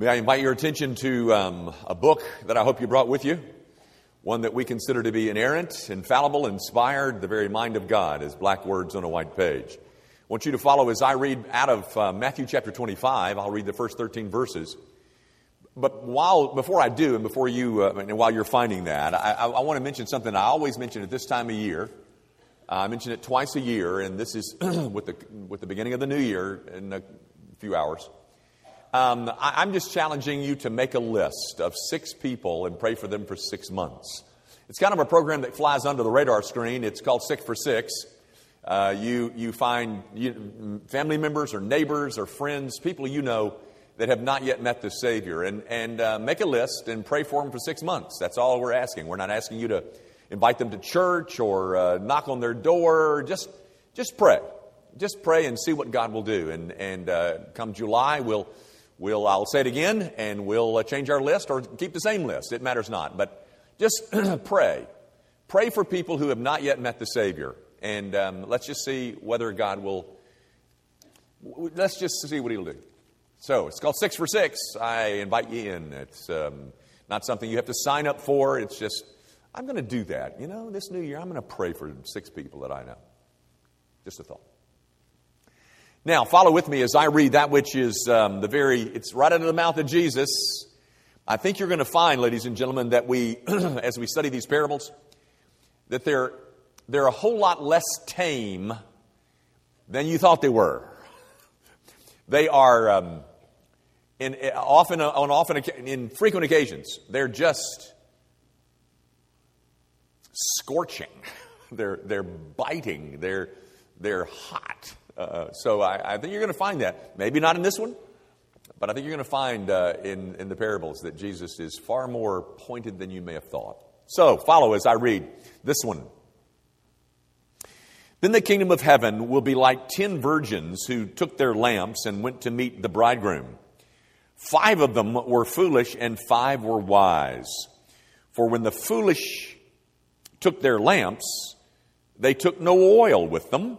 May I invite your attention to um, a book that I hope you brought with you, one that we consider to be inerrant, infallible, inspired, the very mind of God, as black words on a white page. I want you to follow as I read out of uh, Matthew chapter 25. I'll read the first 13 verses. But while, before I do, and before you, uh, and while you're finding that, I, I, I want to mention something I always mention at this time of year. Uh, I mention it twice a year, and this is with, the, with the beginning of the new year in a few hours. Um, I, am just challenging you to make a list of six people and pray for them for six months. It's kind of a program that flies under the radar screen. It's called Six for Six. Uh, you, you find you, family members or neighbors or friends, people you know that have not yet met the Savior, and, and uh, make a list and pray for them for six months. That's all we're asking. We're not asking you to invite them to church or uh, knock on their door. Just, just pray. Just pray and see what God will do. And, and uh, come July, we'll We'll, I'll say it again, and we'll uh, change our list or keep the same list. It matters not. But just pray. Pray for people who have not yet met the Savior. And um, let's just see whether God will, let's just see what He'll do. So it's called Six for Six. I invite you in. It's um, not something you have to sign up for. It's just, I'm going to do that. You know, this new year, I'm going to pray for six people that I know. Just a thought. Now, follow with me as I read that which is um, the very, it's right out of the mouth of Jesus. I think you're going to find, ladies and gentlemen, that we, as we study these parables, that they're, they're a whole lot less tame than you thought they were. They are, um, in, often, on often, in frequent occasions, they're just scorching. They're, they're biting. They're, they're hot. Uh, so I, I, think you're going to find that. Maybe not in this one, but I think you're going to find uh, in, in the parables that Jesus is far more pointed than you may have thought. So follow as I read this one. Then the kingdom of heaven will be like ten virgins who took their lamps and went to meet the bridegroom. Five of them were foolish and five were wise. For when the foolish took their lamps, they took no oil with them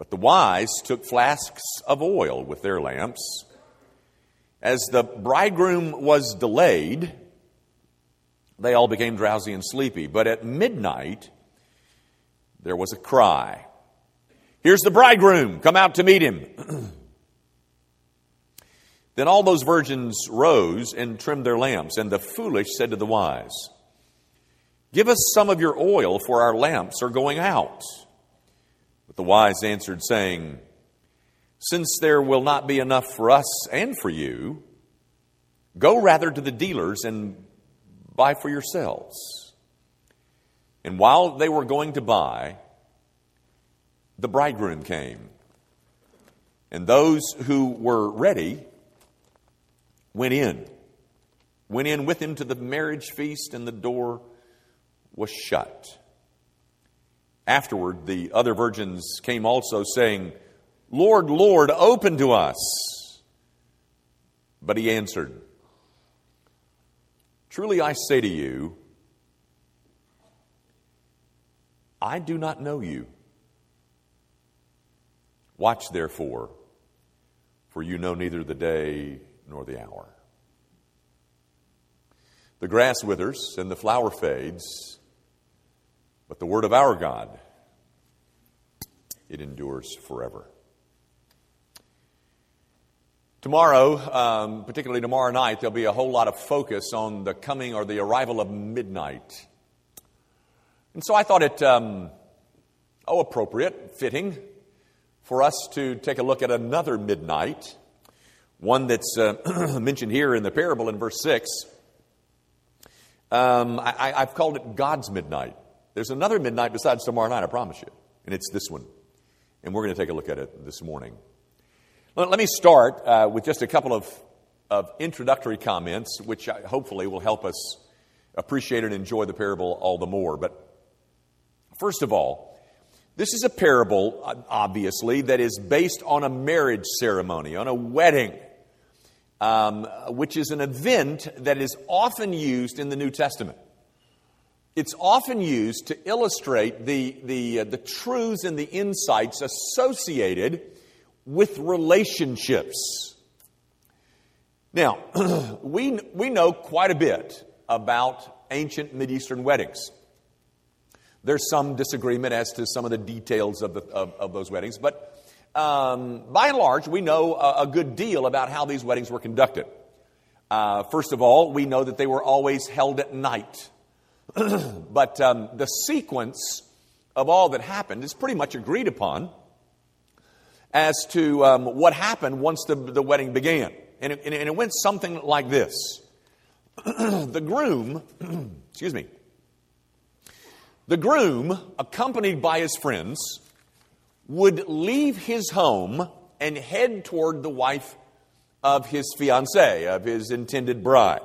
but the wise took flasks of oil with their lamps. As the bridegroom was delayed, they all became drowsy and sleepy. But at midnight, there was a cry Here's the bridegroom, come out to meet him. then all those virgins rose and trimmed their lamps, and the foolish said to the wise, Give us some of your oil, for our lamps are going out. The wise answered, saying, Since there will not be enough for us and for you, go rather to the dealers and buy for yourselves. And while they were going to buy, the bridegroom came. And those who were ready went in, went in with him to the marriage feast, and the door was shut. Afterward, the other virgins came also, saying, Lord, Lord, open to us. But he answered, Truly I say to you, I do not know you. Watch therefore, for you know neither the day nor the hour. The grass withers and the flower fades but the word of our God, it endures forever. Tomorrow, um, particularly tomorrow night, there'll be a whole lot of focus on the coming or the arrival of midnight. And so I thought it, um, oh, appropriate, fitting, for us to take a look at another midnight, one that's uh, mentioned here in the parable in verse 6. Um, I, I've called it God's midnight. There's another midnight besides tomorrow night, I promise you. And it's this one. And we're going to take a look at it this morning. Let me start uh, with just a couple of, of introductory comments, which hopefully will help us appreciate and enjoy the parable all the more. But first of all, this is a parable, obviously, that is based on a marriage ceremony, on a wedding, um, which is an event that is often used in the New Testament it's often used to illustrate the, the, uh, the truths and the insights associated with relationships. Now, we, we know quite a bit about ancient Mideastern weddings. There's some disagreement as to some of the details of, the, of, of those weddings, but um, by and large, we know a, a, good deal about how these weddings were conducted. Uh, first of all, we know that they were always held at night. but um, the sequence of all that happened is pretty much agreed upon as to um, what happened once the, the wedding began. And it, and it went something like this The groom, excuse me, the groom, accompanied by his friends, would leave his home and head toward the wife of his fiancee, of his intended bride.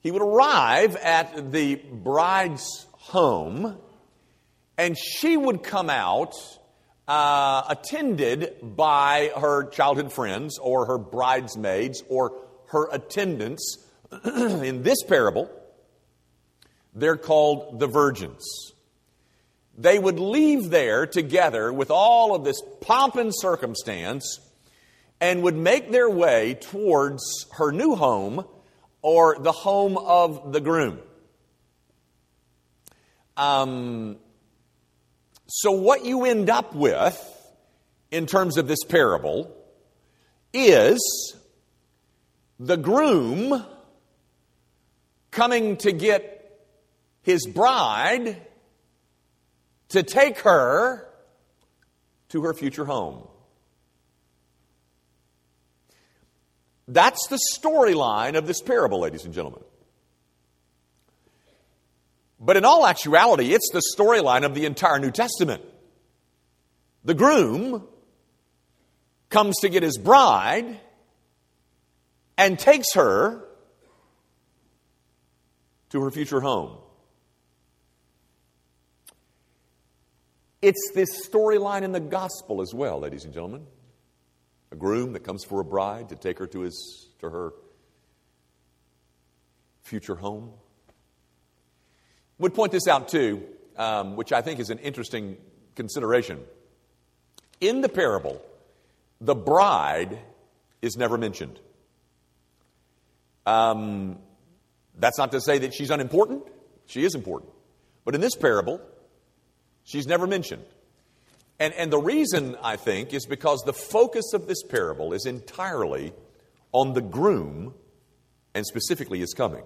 He would arrive at the bride's home, and she would come out uh, attended by her childhood friends or her bridesmaids or her attendants. In this parable, they're called the virgins. They would leave there together with all of this pomp and circumstance and would make their way towards her new home or the home of the groom. Um, so, what you end up with in terms of this parable is the groom coming to get his bride to take her to her future home. That's the storyline of this parable, ladies and gentlemen. But in all actuality, it's the storyline of the entire New Testament. The groom comes to get his bride and takes her to her future home. It's this storyline in the gospel as well, ladies and gentlemen. A groom that comes for a bride to take her to his to her future home. Would point this out too, um, which I think is an interesting consideration. In the parable, the bride is never mentioned. Um, that's not to say that she's unimportant. She is important. But in this parable, She's never mentioned. And, and the reason, I think, is because the focus of this parable is entirely on the groom and specifically his coming.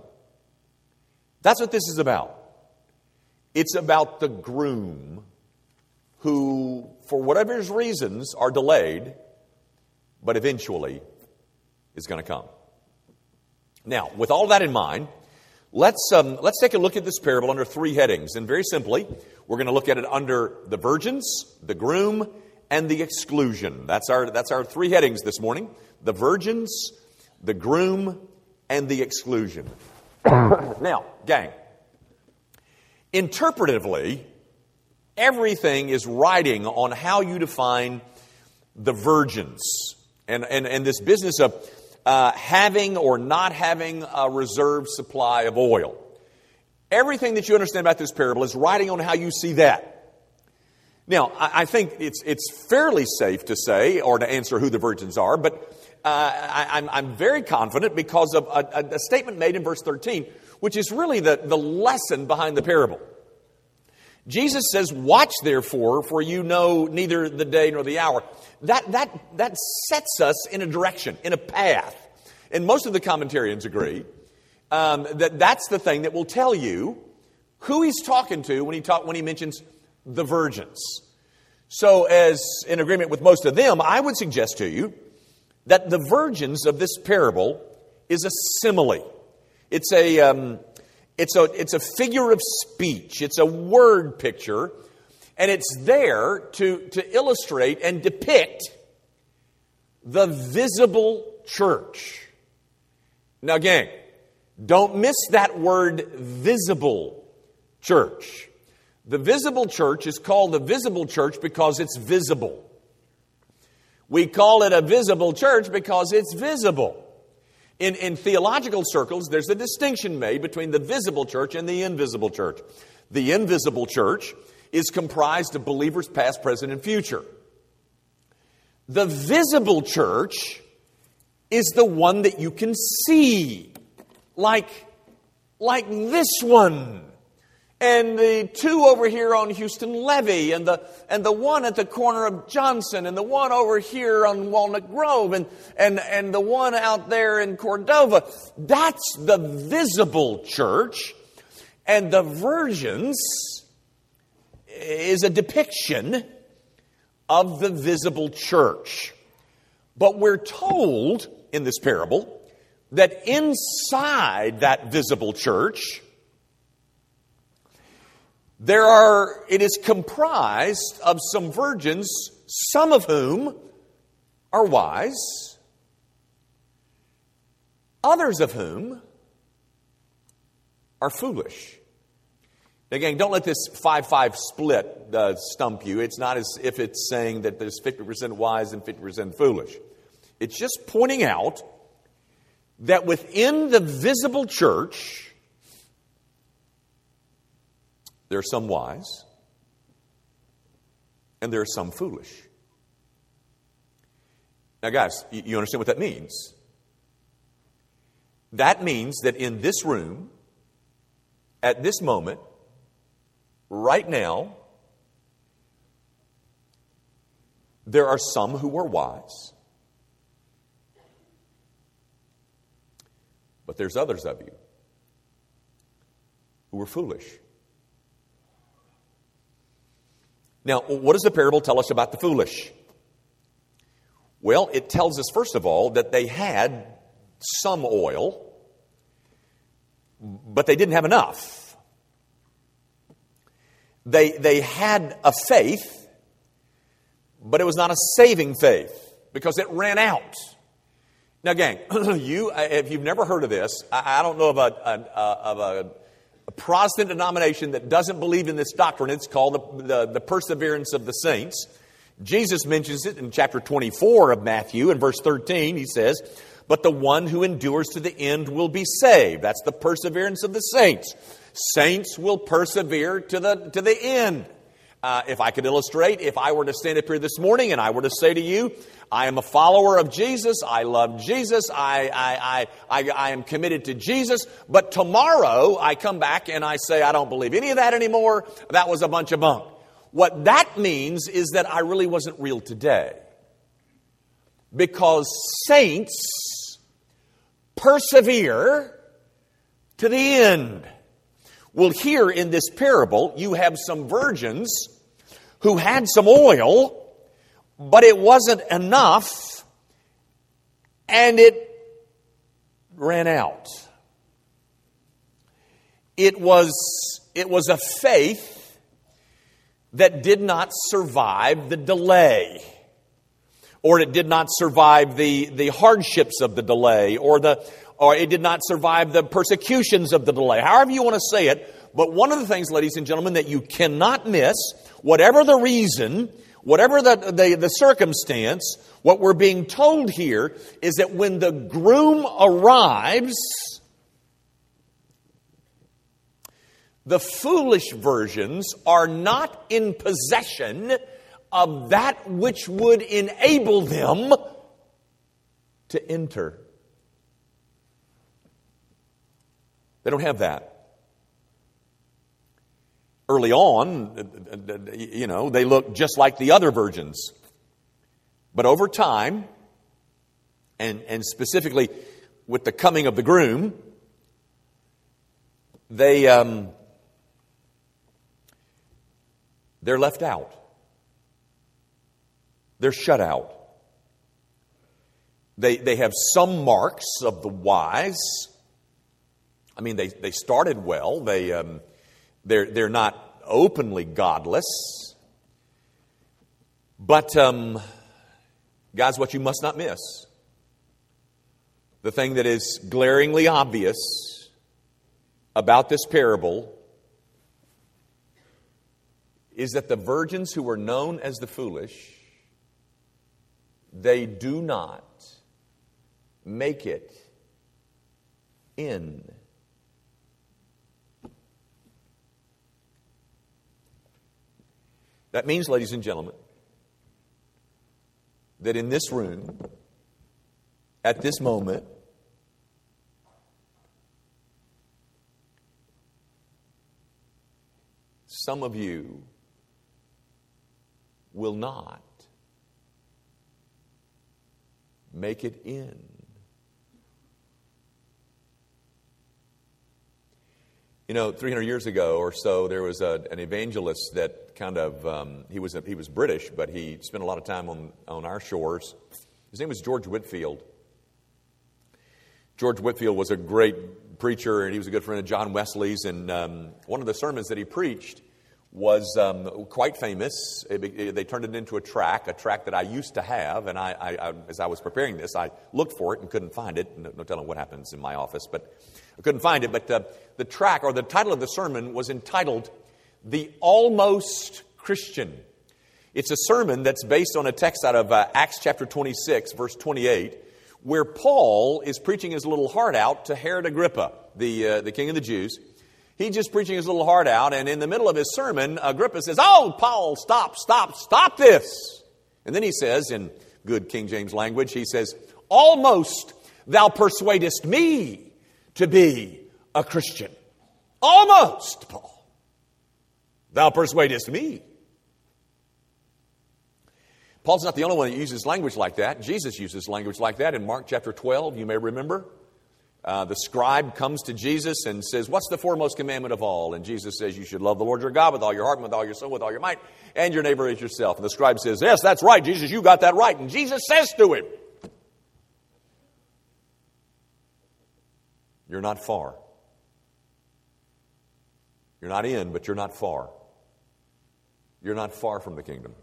That's what this is about. It's about the groom who, for whatever his reasons, are delayed, but eventually is going to come. Now, with all that in mind, let's, um, let's take a look at this parable under three headings. And very simply, we're going to look at it under the virgins, the groom, and the exclusion. That's our, that's our three headings this morning the virgins, the groom, and the exclusion. now, gang, interpretively, everything is riding on how you define the virgins. And, and, and this business of uh, having or not having a reserve supply of oil. Everything that you understand about this parable is riding on how you see that. Now, I think it's, it's fairly safe to say, or to answer who the virgins are, but uh, I, am I'm, I'm very confident because of a, a, statement made in verse 13, which is really the, the lesson behind the parable. Jesus says, Watch therefore, for you know neither the day nor the hour. That, that, that sets us in a direction, in a path. And most of the commentarians agree um, that that's the thing that will tell you who he's talking to when he, talk, when he mentions the virgins. So, as in agreement with most of them, I would suggest to you that the virgins of this parable is a simile. It's a, um, it's a, it's a figure of speech, it's a word picture, and it's there to, to illustrate and depict the visible church. Now, gang, don't miss that word visible church. The visible church is called the visible church because it's visible. We call it a visible church because it's visible. In, in theological circles, there's a distinction made between the visible church and the invisible church. The invisible church is comprised of believers past, present, and future. The visible church is the one that you can see, like, like this one. And the two over here on Houston Levee, and the, and the one at the corner of Johnson, and the one over here on Walnut Grove, and, and, and the one out there in Cordova. That's the visible church. And the virgins is a depiction of the visible church. But we're told in this parable that inside that visible church, there are, it is comprised of some virgins, some of whom are wise, others of whom are foolish. Again, don't let this 5 5 split uh, stump you. It's not as if it's saying that there's 50% wise and 50% foolish. It's just pointing out that within the visible church, there are some wise and there are some foolish. Now, guys, you understand what that means? That means that in this room, at this moment, right now, there are some who are wise, but there's others of you who are foolish. Now, what does the parable tell us about the foolish? Well, it tells us, first of all, that they had some oil, but they didn't have enough. They, they had a faith, but it was not a saving faith because it ran out. Now, gang, you, if you've never heard of this, I, I don't know of, a, a, of a, a, Protestant denomination that doesn't believe in this doctrine. It's called the, the, the perseverance of the saints. Jesus mentions it in chapter 24 of Matthew, in verse 13. He says, But the one who endures to the end will be saved. That's the perseverance of the saints. Saints will persevere to the, to the end. Uh, if I could illustrate, if I were to stand up here this morning and I were to say to you, I am a follower of Jesus, I love Jesus, I, I, I, I, am committed to Jesus, but tomorrow I come back and I say, I don't believe any of that anymore, that was a bunch of bunk. What that means is that I really wasn't real today. Because saints persevere to the end. Well, here in this parable, you have some virgins who had some oil, but it wasn't enough, and it ran out. It was, it was a faith that did not survive the delay or it did not survive the, the hardships of the delay, or the, or it did not survive the persecutions of the delay, however you want to say it. But one of the things, ladies and gentlemen, that you cannot miss, whatever the reason, whatever the, the, the circumstance, what we're being told here is that when the groom arrives, the foolish versions are not in possession of that which would enable them to enter. They don't have that. Early on, you know, they look just like the other virgins. But over time, and, and specifically with the coming of the groom, they, um, they're left out. They're shut out. They, they have some marks of the wise, I mean, they, they started well. They, um, they're, they're not openly godless. But, um, guys, what you must not miss the thing that is glaringly obvious about this parable is that the virgins who were known as the foolish they do not make it in That means, ladies and gentlemen, that in this room, at this moment, some of you will not make it in. You know, 300 years ago or so, there was a, an evangelist that kind of, um, he, was a, he was British, but he spent a lot of time on, on our shores. His name was George Whitefield. George Whitefield was a great preacher, and he was a good friend of John Wesley's. And um, one of the sermons that he preached was um, quite famous. It, it, they turned it into a track, a track that I used to have. And I, I, I, as I was preparing this, I looked for it and couldn't find it. No, no telling what happens in my office, but I couldn't find it. But uh, the track, or the title of the sermon, was entitled The Almost Christian. It's a sermon that's based on a text out of uh, Acts chapter 26, verse 28, where Paul is preaching his little heart out to Herod Agrippa, the, uh, the king of the Jews. He's just preaching his little heart out, and in the middle of his sermon, Agrippa says, Oh, Paul, stop, stop, stop this. And then he says, in good King James language, he says, Almost thou persuadest me to be a Christian. Almost, Paul. Thou persuadest me. Paul's not the only one that uses language like that. Jesus uses language like that in Mark chapter 12, you may remember. Uh, the scribe comes to Jesus and says, What's the foremost commandment of all? And Jesus says, You should love the Lord your God with all your heart, and with all your soul, with all your might, and your neighbor as yourself. And the scribe says, Yes, that's right, Jesus, you got that right. And Jesus says to him, You're not far. You're not in, but you're not far. You're not far from the kingdom.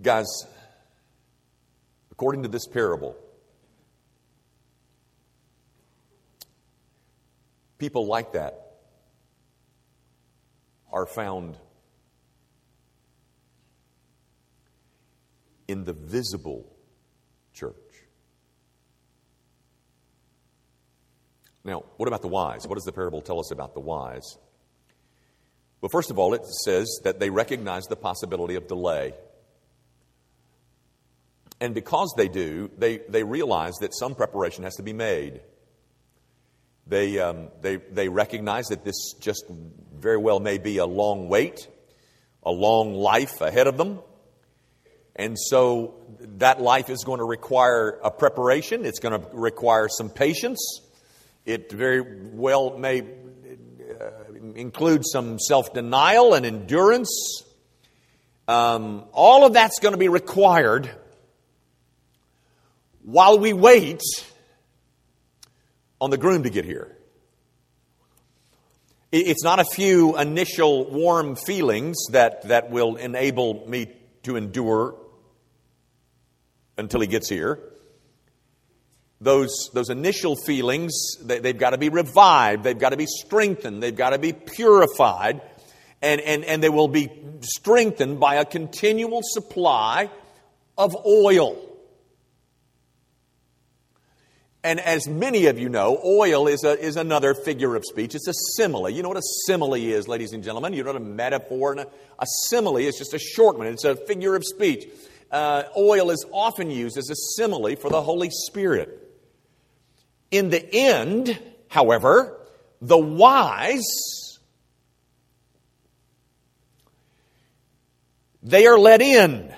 Guys, according to this parable, people like that are found in the visible church. Now, what about the wise? What does the parable tell us about the wise? Well, first of all, it says that they recognize the possibility of delay. And because they do, they, they realize that some preparation has to be made. They, um, they, they recognize that this just very well may be a long wait, a long life ahead of them. And so that life is going to require a preparation, it's going to require some patience. It very well may uh, include some self denial and endurance. Um, all of that's going to be required while we wait on the groom to get here. It's not a few initial warm feelings that, that will enable me to endure until he gets here. Those, those initial feelings, they, they've got to be revived, they've got to be strengthened, they've got to be purified, and, and, and they will be strengthened by a continual supply of oil. And as many of you know, oil is, a, is another figure of speech. It's a simile. You know what a simile is, ladies and gentlemen? You know what a metaphor and a, a simile is just a shortment. It's a figure of speech. Uh, oil is often used as a simile for the Holy Spirit. In the end, however, the wise, they are let in.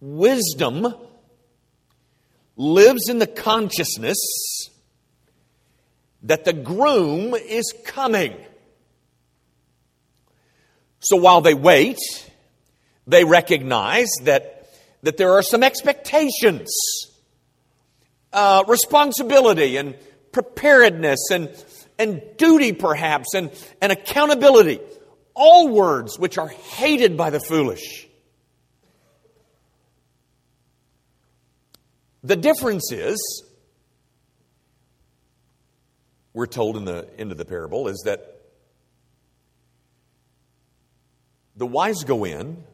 Wisdom lives in the consciousness that the groom is coming. So while they wait, they recognize that, that there are some expectations, uh, responsibility, and preparedness, and, and duty, perhaps, and, and accountability. All words which are hated by the foolish. The difference is, we're told in the end of the parable, is that the wise go in,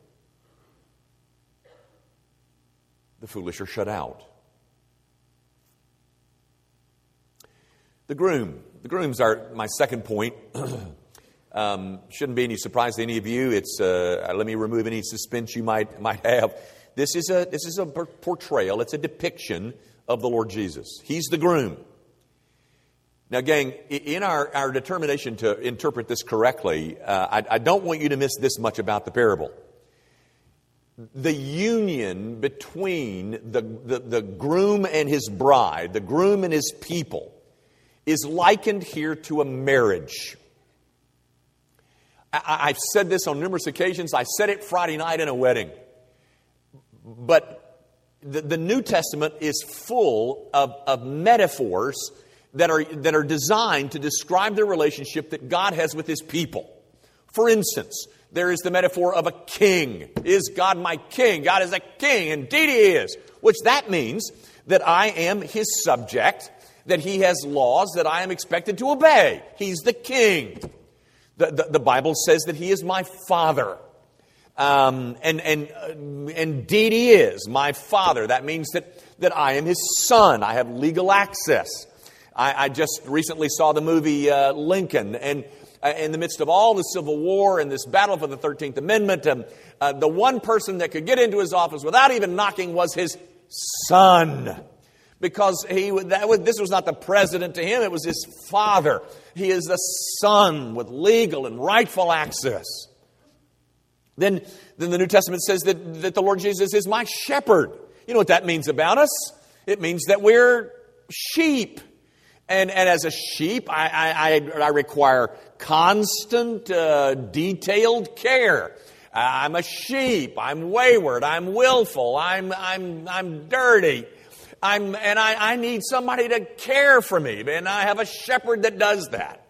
the foolish are shut out. The groom. The groom's are my second point. Um, shouldn't be any surprise to any of you. It's uh, let me remove any suspense you might might have. This is a this is a portrayal. It's a depiction of the Lord Jesus. He's the groom. Now, gang, in our, our determination to interpret this correctly, uh, I, I don't want you to miss this much about the parable. The union between the, the, the groom and his bride, the groom and his people, is likened here to a marriage. I, have said this on numerous occasions. I said it Friday night in a wedding. But the, the New Testament is full of, of metaphors that are, that are designed to describe the relationship that God has with his people. For instance, there is the metaphor of a king. Is God my king? God is a king. Indeed, he is. Which that means that I am his subject, that he has laws that I am expected to obey. He's the king. The, the, the Bible says that he is my father. Um, and, and uh, indeed, he is my father. That means that, that I am his son. I have legal access. I, I just recently saw the movie uh, Lincoln, and uh, in the midst of all the Civil War and this battle for the 13th Amendment, um, uh, the one person that could get into his office without even knocking was his son. Because he, that was, this was not the president to him, it was his father. He is the son with legal and rightful access. Then, then the New Testament says that, that the Lord Jesus is my shepherd. You know what that means about us? It means that we're sheep. And, and as a sheep, I, I, I require constant, uh, detailed care. I'm a sheep. I'm wayward. I'm willful. I'm, I'm, I'm dirty. I'm, and I, I need somebody to care for me. And I have a shepherd that does that.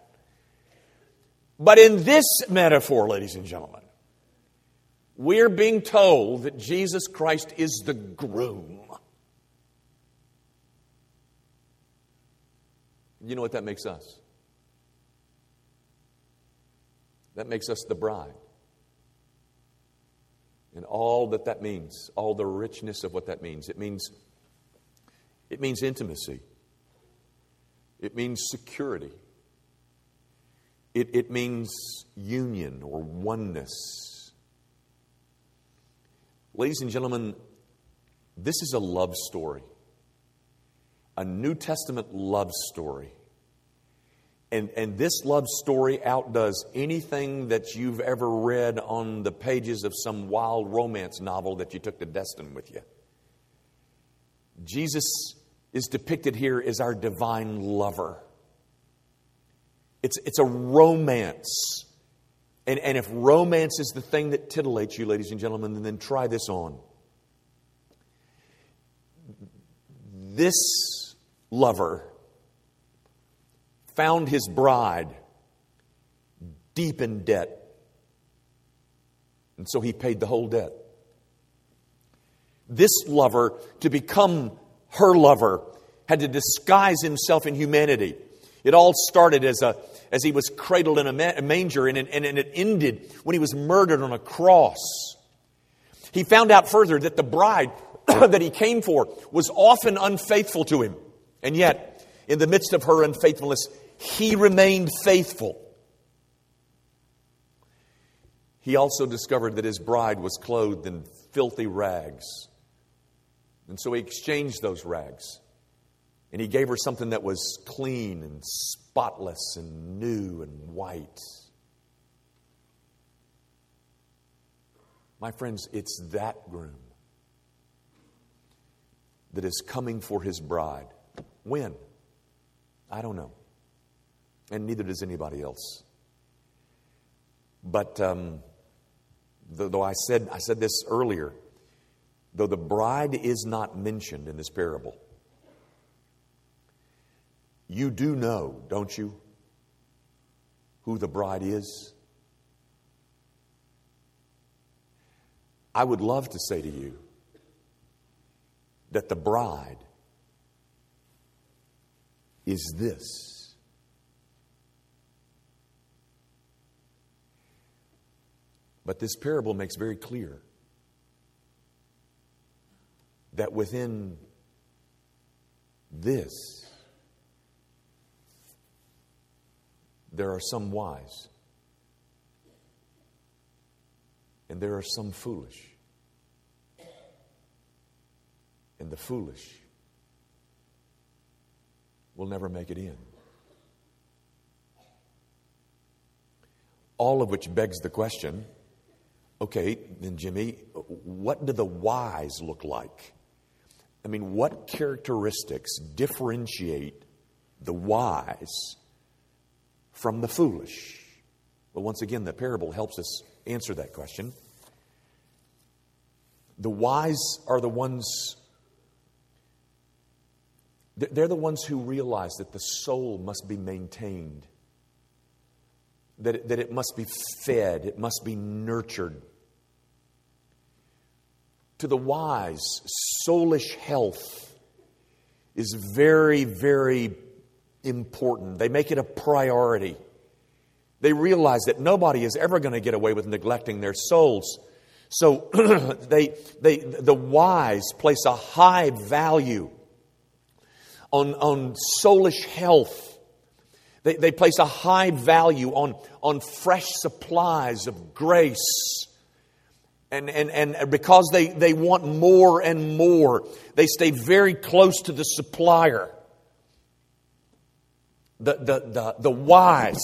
But in this metaphor, ladies and gentlemen, we're being told that Jesus Christ is the groom. You know what that makes us? That makes us the bride. And all that that means, all the richness of what that means. It means it means intimacy. It means security. It, it means union or oneness. Ladies and gentlemen, this is a love story a New Testament love story. And, and this love story outdoes anything that you've ever read on the pages of some wild romance novel that you took to Destin with you. Jesus is depicted here as our divine lover. It's, it's a romance. And, and if romance is the thing that titillates you, ladies and gentlemen, then try this on. This lover found his bride deep in debt. And so he paid the whole debt. This lover, to become her lover, had to disguise himself in humanity. It all started as, a, as he was cradled in a manger, and and it ended when he was murdered on a cross. He found out further that the bride that he came for was often unfaithful to him. And yet, in the midst of her unfaithfulness, he remained faithful. He also discovered that his bride was clothed in filthy rags. And so he exchanged those rags. And he gave her something that was clean and spotless and new and white. My friends, it's that groom that is coming for his bride. When? I don't know. And neither does anybody else. But um, though I said, I said this earlier, though the bride is not mentioned in this parable, you do know, don't you, who the bride is? I would love to say to you that the bride is this. But this parable makes very clear that within this, there are some wise And there are some foolish. And the foolish will never make it in. All of which begs the question okay, then, Jimmy, what do the wise look like? I mean, what characteristics differentiate the wise from the foolish? Well, once again, the parable helps us answer that question. The wise are the ones, they're the ones who realize that the soul must be maintained, that it, that it must be fed, it must be nurtured. To the wise, soulish health is very, very important. They make it a priority. They realize that nobody is ever going to get away with neglecting their souls. So they, they, the wise place a high value on, on soulish health. They, they place a high value on, on fresh supplies of grace. And, and, and because they, they want more and more, they stay very close to the supplier. The, the, the, the wise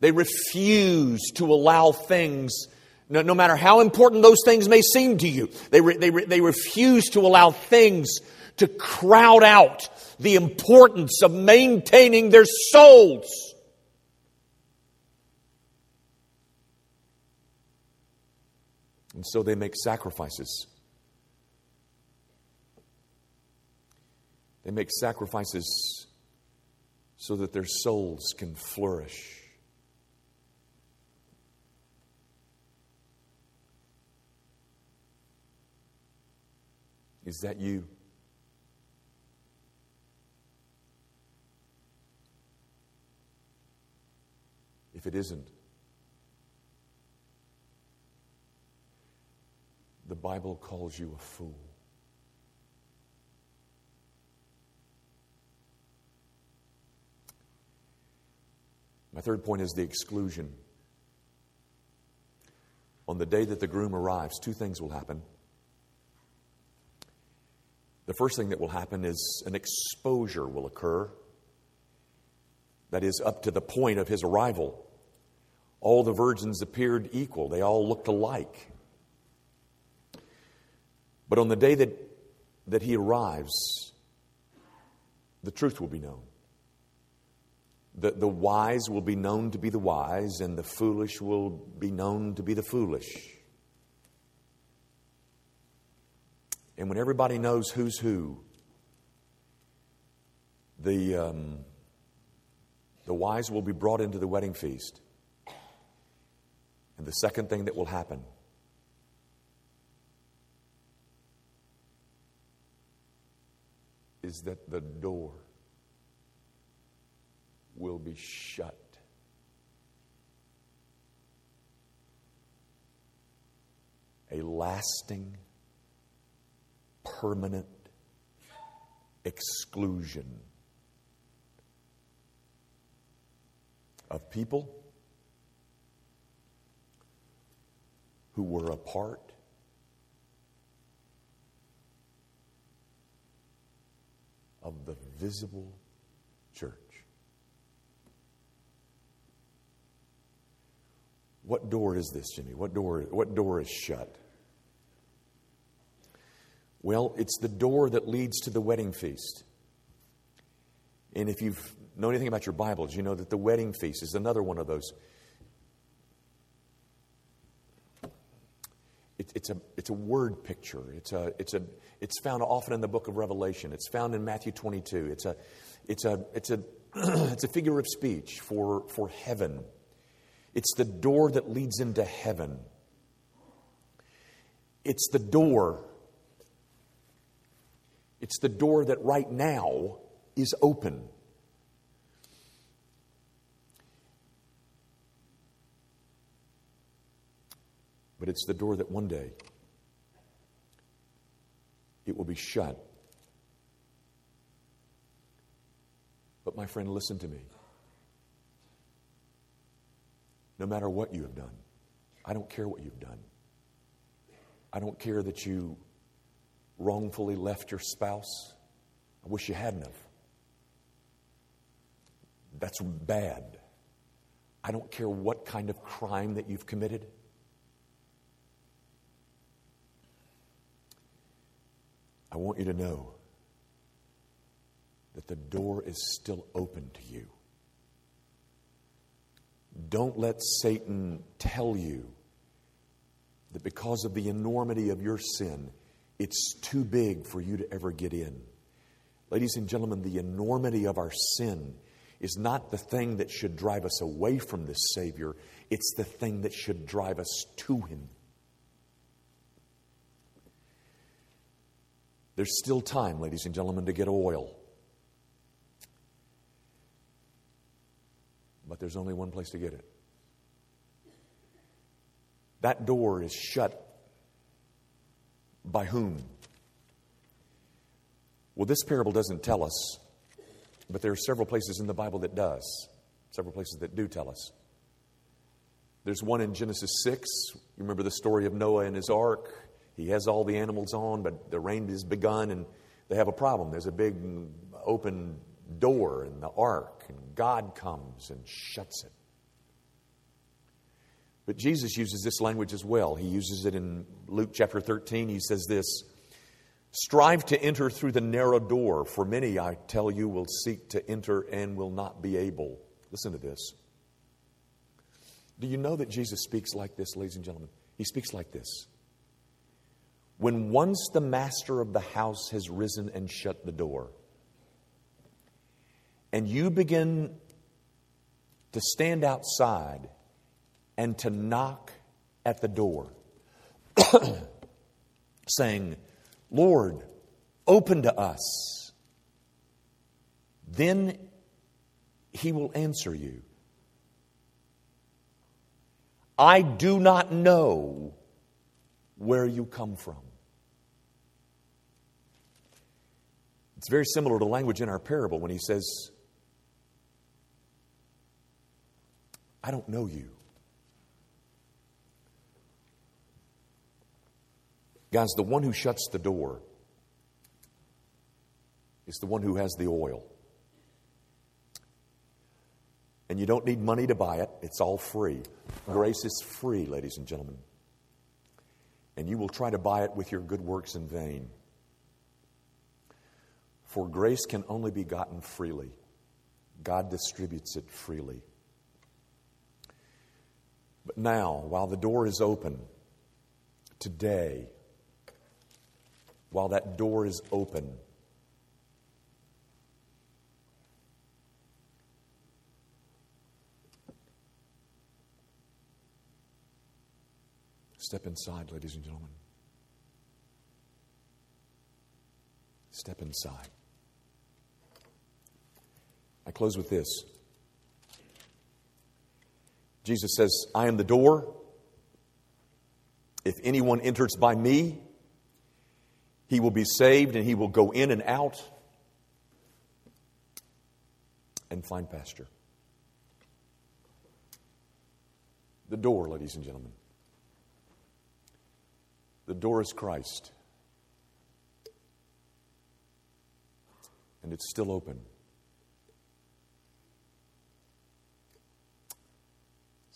they refuse to allow things, no, no matter how important those things may seem to you, they, re, they, re, they refuse to allow things to crowd out the importance of maintaining their souls. And so they make sacrifices. They make sacrifices so that their souls can flourish. Is that you? If it isn't, the Bible calls you a fool. My third point is the exclusion. On the day that the groom arrives, two things will happen. The first thing that will happen is an exposure will occur. That is, up to the point of his arrival, all the virgins appeared equal, they all looked alike. But on the day that, that he arrives, the truth will be known. The, the wise will be known to be the wise, and the foolish will be known to be the foolish. And when everybody knows who's who, the, um, the wise will be brought into the wedding feast. And the second thing that will happen is that the door will be shut. A lasting permanent exclusion of people who were a part of the visible church. What door is this, Jimmy? What door, what door is shut? Well, it's the door that leads to the wedding feast. And if you've know anything about your Bibles, you know that the wedding feast is another one of those. It, it's, a, it's a word picture. It's, a, it's, a, it's found often in the book of Revelation. It's found in Matthew 22. It's a, it's a, it's a, it's a figure of speech for, for heaven. It's the door that leads into heaven. It's the door it's the door that right now is open. But it's the door that one day it will be shut. But, my friend, listen to me. No matter what you have done, I don't care what you've done. I don't care that you wrongfully left your spouse. I wish you hadn't have. That's bad. I don't care what kind of crime that you've committed. I want you to know that the door is still open to you. Don't let Satan tell you that because of the enormity of your sin, it's too big for you to ever get in. Ladies and gentlemen, the enormity of our sin is not the thing that should drive us away from this Savior, it's the thing that should drive us to Him. There's still time, ladies and gentlemen, to get oil. But there's only one place to get it. That door is shut by whom? Well, this parable doesn't tell us, but there are several places in the Bible that does. Several places that do tell us. There's one in Genesis 6. You remember the story of Noah and his ark? He has all the animals on, but the rain has begun and they have a problem. There's a big open door in the ark, and God comes and shuts it. But Jesus uses this language as well. He uses it in Luke chapter 13. He says this Strive to enter through the narrow door, for many, I tell you, will seek to enter and will not be able. Listen to this. Do you know that Jesus speaks like this, ladies and gentlemen? He speaks like this. When once the master of the house has risen and shut the door, and you begin to stand outside and to knock at the door, saying, Lord, open to us. Then he will answer you. I do not know where you come from. It's very similar to language in our parable when he says, I don't know you. Guys, the one who shuts the door is the one who has the oil. And you don't need money to buy it, it's all free. Grace is free, ladies and gentlemen. And you will try to buy it with your good works in vain. For grace can only be gotten freely, God distributes it freely. But now, while the door is open, today, while that door is open. Step inside, ladies and gentlemen. Step inside. I close with this. Jesus says, I am the door. If anyone enters by me, he will be saved and he will go in and out and find pasture. The door, ladies and gentlemen. The door is Christ. And it's still open.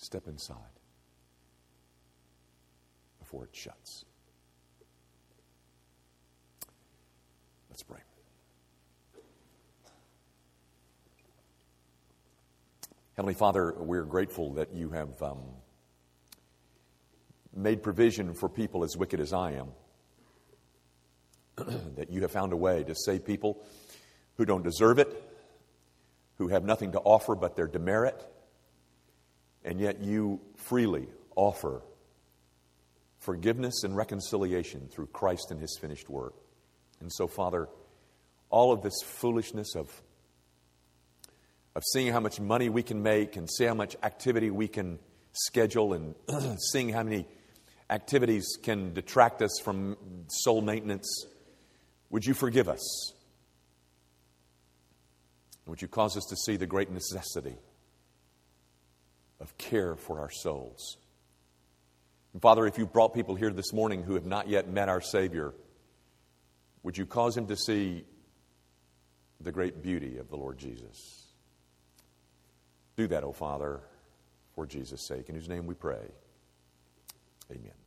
Step inside before it shuts. Let's pray. Heavenly Father, we're grateful that you have um, made provision for people as wicked as I am. that you have found a way to save people who don't deserve it, who have nothing to offer but their demerit, and yet you freely offer forgiveness and reconciliation through Christ and his finished work. And so, Father, all of this foolishness of, of seeing how much money we can make and see how much activity we can schedule and seeing how many activities can detract us from soul maintenance, would you forgive us? Would you cause us to see the great necessity of care for our souls? And Father, if you've brought people here this morning who have not yet met our Savior, would you cause them to see the great beauty of the Lord Jesus? Do that, O oh Father, for Jesus' sake, in whose name we pray. Amen.